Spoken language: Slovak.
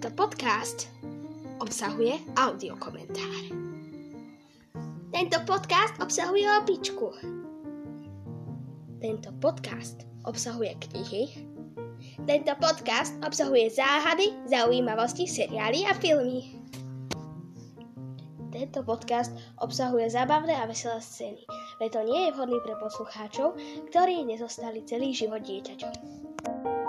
Tento podcast obsahuje audiokomentár. Tento podcast obsahuje opičku. Tento podcast obsahuje knihy. Tento podcast obsahuje záhady, zaujímavosti, seriály a filmy. Tento podcast obsahuje zábavné a veselé scény, Preto nie je vhodný pre poslucháčov, ktorí nezostali celý život dieťaťom.